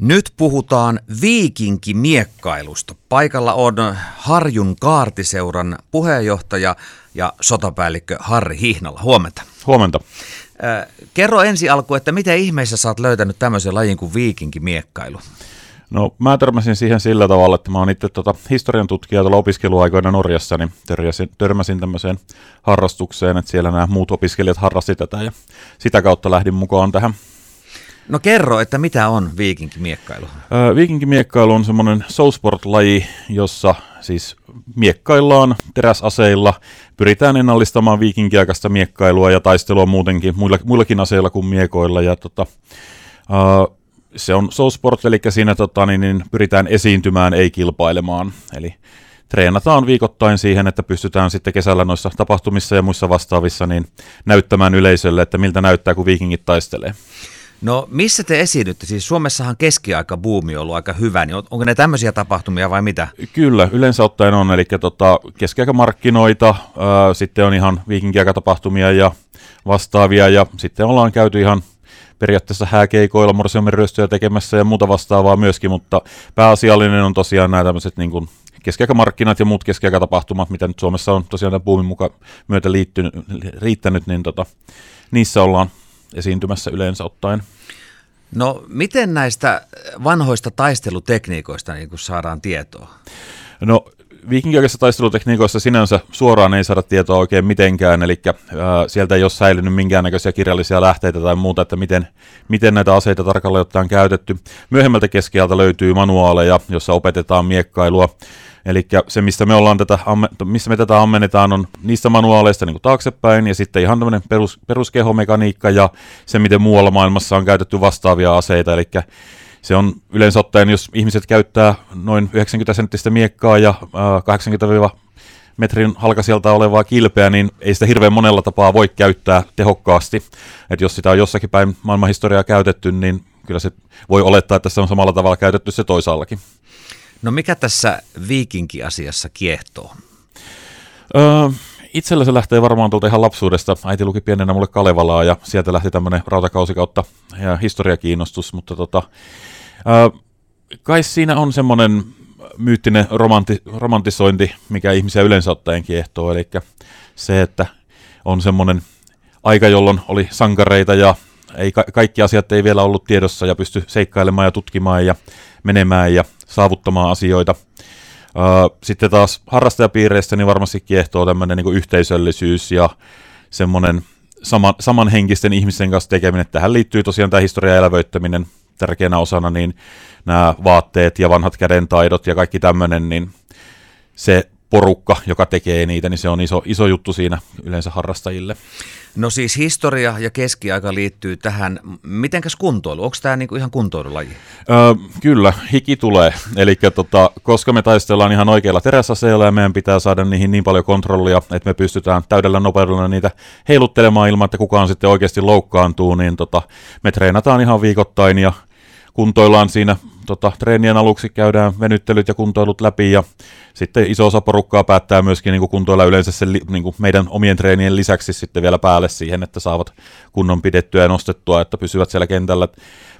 Nyt puhutaan viikinkimiekkailusta. Paikalla on Harjun kaartiseuran puheenjohtaja ja sotapäällikkö Harri Hihnala. Huomenta. Huomenta. Kerro ensi alku, että miten ihmeessä sä oot löytänyt tämmöisen lajin kuin viikinkimiekkailu? No mä törmäsin siihen sillä tavalla, että mä oon itse tota, historian tutkija tuolla opiskeluaikoina Norjassa, niin törmäsin, törmäsin tämmöiseen harrastukseen, että siellä nämä muut opiskelijat harrasti tätä ja sitä kautta lähdin mukaan tähän No kerro, että mitä on viikinkimiekkailu? Öö, viikinkimiekkailu on semmoinen showsport-laji, jossa siis miekkaillaan teräsaseilla, pyritään ennallistamaan viikinkiaikaista miekkailua ja taistelua muutenkin muilla, muillakin aseilla kuin miekoilla. Ja tota, öö, se on showsport, eli siinä tota, niin, niin pyritään esiintymään, ei kilpailemaan. Eli treenataan viikoittain siihen, että pystytään sitten kesällä noissa tapahtumissa ja muissa vastaavissa niin näyttämään yleisölle, että miltä näyttää, kun viikingit taistelee. No missä te esiinnytte? Siis Suomessahan keskiaika buumi on ollut aika hyvä, niin onko ne tämmöisiä tapahtumia vai mitä? Kyllä, yleensä ottaen on, eli tota, keskiaikamarkkinoita, ää, sitten on ihan viikinkiaikatapahtumia ja vastaavia, ja sitten ollaan käyty ihan periaatteessa hääkeikoilla, morsiomen ryöstöjä tekemässä ja muuta vastaavaa myöskin, mutta pääasiallinen on tosiaan nämä tämmöiset niin kuin keskiaikamarkkinat ja muut keskiaikatapahtumat, mitä nyt Suomessa on tosiaan tämän buumin mukaan myötä liittynyt, riittänyt, niin tota, niissä ollaan esiintymässä yleensä ottaen. No miten näistä vanhoista taistelutekniikoista niin kuin saadaan tietoa? No viikinkiaikaisissa taistelutekniikoissa sinänsä suoraan ei saada tietoa oikein mitenkään, eli äh, sieltä ei ole säilynyt minkäännäköisiä kirjallisia lähteitä tai muuta, että miten, miten näitä aseita tarkalleen ottaen on käytetty. Myöhemmältä keskialta löytyy manuaaleja, jossa opetetaan miekkailua, Eli se, mistä me, ollaan tätä, missä me tätä ammennetaan, on niistä manuaaleista niin kuin taaksepäin, ja sitten ihan tämmöinen perus, peruskehomekaniikka ja se, miten muualla maailmassa on käytetty vastaavia aseita. Eli se on yleensä ottaen, jos ihmiset käyttää noin 90 senttistä miekkaa ja äh, 80- metrin halkasijalta olevaa kilpeä, niin ei sitä hirveän monella tapaa voi käyttää tehokkaasti. Et jos sitä on jossakin päin maailmanhistoriaa käytetty, niin kyllä se voi olettaa, että se on samalla tavalla käytetty se toisaallakin. No mikä tässä viikinki-asiassa kiehtoo? Öö, itsellä se lähtee varmaan tuolta ihan lapsuudesta. Äiti luki pienenä mulle Kalevalaa ja sieltä lähti tämmöinen rautakausi kautta ja historiakiinnostus, mutta tota, öö, kai siinä on semmoinen myyttinen romanti, romantisointi, mikä ihmisiä yleensä ottaen kiehtoo, eli se, että on semmoinen aika, jolloin oli sankareita ja ei, kaikki asiat ei vielä ollut tiedossa ja pysty seikkailemaan ja tutkimaan ja menemään ja saavuttamaan asioita. Sitten taas harrastajapiireistä niin varmasti kiehtoo tämmöinen niin yhteisöllisyys ja semmoinen saman, samanhenkisten ihmisten kanssa tekeminen. Tähän liittyy tosiaan tämä historian elävöittäminen tärkeänä osana, niin nämä vaatteet ja vanhat kädentaidot ja kaikki tämmöinen, niin se porukka, joka tekee niitä, niin se on iso, iso juttu siinä yleensä harrastajille. No siis historia ja keskiaika liittyy tähän. Mitenkäs kuntoilu? Onko tämä niinku ihan kuntoilulaji? Öö, kyllä, hiki tulee. Eli tota, koska me taistellaan ihan oikeilla teräsaseilla ja meidän pitää saada niihin niin paljon kontrollia, että me pystytään täydellä nopeudella niitä heiluttelemaan ilman, että kukaan sitten oikeasti loukkaantuu, niin tota, me treenataan ihan viikoittain ja kuntoillaan siinä tota, treenien aluksi käydään venyttelyt ja kuntoilut läpi ja sitten iso osa porukkaa päättää myöskin niin kuin kuntoilla yleensä sen, niin kuin meidän omien treenien lisäksi sitten vielä päälle siihen, että saavat kunnon pidettyä ja nostettua, että pysyvät siellä kentällä.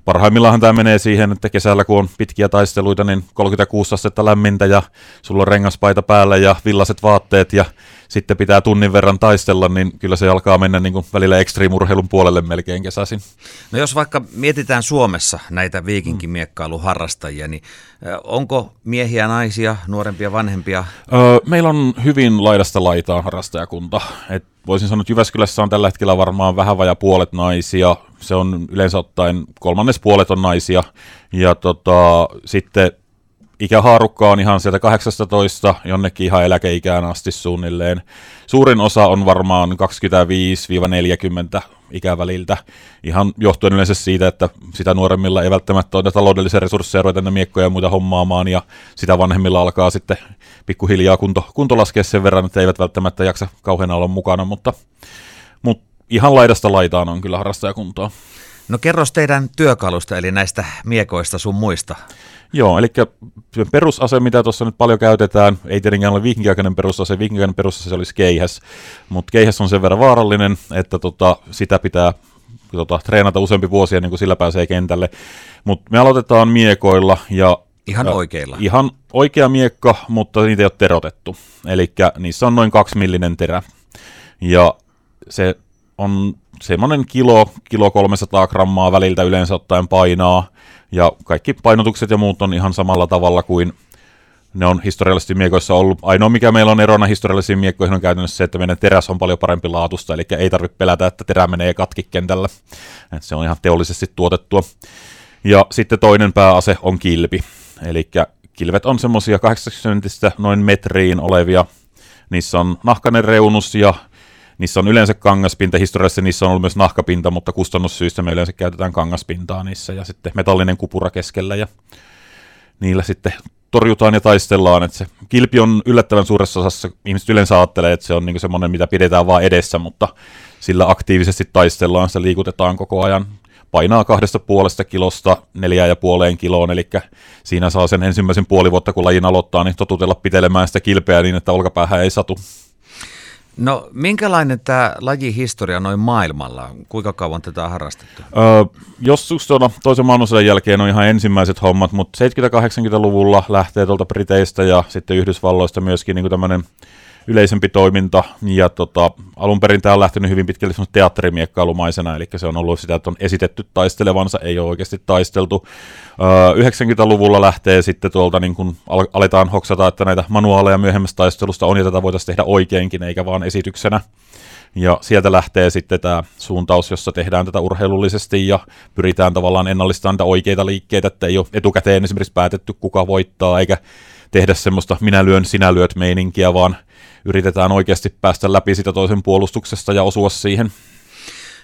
Parhaimmillaan tämä menee siihen, että kesällä kun on pitkiä taisteluita, niin 36 astetta lämmintä ja sulla on rengaspaita päällä ja villaset vaatteet ja sitten pitää tunnin verran taistella, niin kyllä se alkaa mennä niin kuin välillä ekstriimurheilun puolelle melkein kesäisin. No jos vaikka mietitään Suomessa näitä viikinkimiekkailuharrastajia, niin onko miehiä, naisia, nuorempia, vanhempia? Öö, meillä on hyvin laidasta laitaan harrastajakunta. Et voisin sanoa, että Jyväskylässä on tällä hetkellä varmaan vähän vaja puolet naisia. Se on yleensä ottaen kolmannes puolet on naisia. Ja tota, sitten ikähaarukka on ihan sieltä 18 jonnekin ihan eläkeikään asti suunnilleen. Suurin osa on varmaan 25-40 ikäväliltä, ihan johtuen yleensä siitä, että sitä nuoremmilla ei välttämättä ole taloudellisia resursseja ruveta ne miekkoja ja muita hommaamaan, ja sitä vanhemmilla alkaa sitten pikkuhiljaa kunto, kunto laskea sen verran, että eivät välttämättä jaksa kauheana olla mukana, mutta, mutta ihan laidasta laitaan on kyllä harrastajakuntoa. No kerros teidän työkalusta, eli näistä miekoista sun muista. Joo, eli perusase, mitä tuossa nyt paljon käytetään, ei tietenkään ole viikinkiaikainen perusase, viikinkiaikainen perusase se olisi keihäs, mutta keihäs on sen verran vaarallinen, että tota, sitä pitää tota, treenata useampi vuosia, niin kuin sillä pääsee kentälle. Mutta me aloitetaan miekoilla ja Ihan ja, oikeilla. Ihan oikea miekka, mutta niitä ei ole terotettu. Eli niissä on noin kaksi millinen terä. Ja se on semmoinen kilo, kilo 300 grammaa väliltä yleensä ottaen painaa. Ja kaikki painotukset ja muut on ihan samalla tavalla kuin ne on historiallisesti miekoissa ollut. Ainoa mikä meillä on erona historiallisiin miekkoihin on käytännössä se, että meidän teräs on paljon parempi laatusta, eli ei tarvitse pelätä, että terä menee katki kentällä. Et se on ihan teollisesti tuotettua. Ja sitten toinen pääase on kilpi. Eli kilvet on semmoisia 80 noin metriin olevia. Niissä on nahkainen reunus ja niissä on yleensä kangaspinta. Historiassa niissä on ollut myös nahkapinta, mutta kustannussyistä me yleensä käytetään kangaspintaa niissä ja sitten metallinen kupura keskellä ja niillä sitten torjutaan ja taistellaan. Että se kilpi on yllättävän suuressa osassa, ihmiset yleensä ajattelee, että se on niinku semmoinen, mitä pidetään vaan edessä, mutta sillä aktiivisesti taistellaan, se liikutetaan koko ajan painaa kahdesta puolesta kilosta neljään ja puoleen kiloon, eli siinä saa sen ensimmäisen puoli vuotta, kun lajin aloittaa, niin totutella pitelemään sitä kilpeä niin, että olkapäähän ei satu. No minkälainen tämä lajihistoria noin maailmalla? Kuinka kauan tätä on harrastettu? Öö, jos just tuota, toisen maailmansodan jälkeen on ihan ensimmäiset hommat, mutta 70-80-luvulla lähtee tuolta Briteistä ja sitten Yhdysvalloista myöskin niin tämmöinen yleisempi toiminta, ja tota, alun perin tämä on lähtenyt hyvin pitkälle teatterimiekkailumaisena, eli se on ollut sitä, että on esitetty taistelevansa, ei ole oikeasti taisteltu. Öö, 90-luvulla lähtee sitten tuolta, niin kun al- aletaan hoksata, että näitä manuaaleja myöhemmästä taistelusta on, ja tätä voitaisiin tehdä oikeinkin, eikä vaan esityksenä. Ja sieltä lähtee sitten tämä suuntaus, jossa tehdään tätä urheilullisesti ja pyritään tavallaan ennallistamaan niitä oikeita liikkeitä, että ei ole etukäteen esimerkiksi päätetty, kuka voittaa, eikä tehdä semmoista minä lyön, sinä lyöt meininkiä, vaan yritetään oikeasti päästä läpi sitä toisen puolustuksesta ja osua siihen.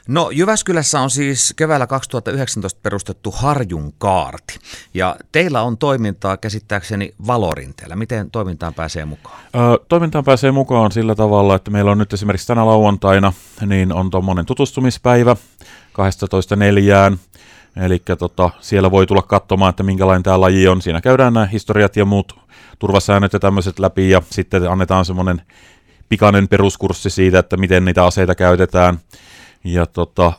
No Jyväskylässä on siis keväällä 2019 perustettu Harjun kaarti ja teillä on toimintaa käsittääkseni Valorinteellä. Miten toimintaan pääsee mukaan? Öö, toimintaan pääsee mukaan sillä tavalla, että meillä on nyt esimerkiksi tänä lauantaina niin on tuommoinen tutustumispäivä 12.4. Eli tota, siellä voi tulla katsomaan, että minkälainen tämä laji on. Siinä käydään nämä historiat ja muut turvasäännöt ja tämmöiset läpi ja sitten annetaan semmoinen pikainen peruskurssi siitä, että miten niitä aseita käytetään. Ja tota,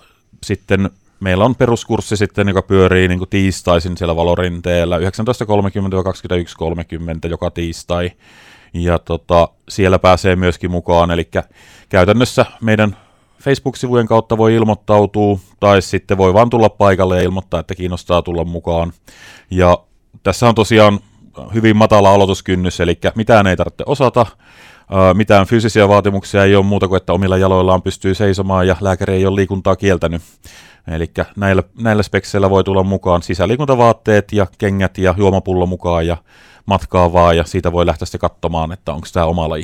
sitten meillä on peruskurssi sitten, joka pyörii niin tiistaisin siellä Valorinteellä 19.30-21.30 joka tiistai. Ja tota, siellä pääsee myöskin mukaan, eli käytännössä meidän Facebook-sivujen kautta voi ilmoittautua, tai sitten voi vaan tulla paikalle ja ilmoittaa, että kiinnostaa tulla mukaan. Ja tässä on tosiaan hyvin matala aloituskynnys, eli mitään ei tarvitse osata, mitään fyysisiä vaatimuksia ei ole muuta kuin, että omilla jaloillaan pystyy seisomaan ja lääkäri ei ole liikuntaa kieltänyt. Eli näillä, näillä spekseillä voi tulla mukaan sisäliikuntavaatteet ja kengät ja juomapullo mukaan ja matkaa vaan ja siitä voi lähteä sitten katsomaan, että onko tämä oma laji.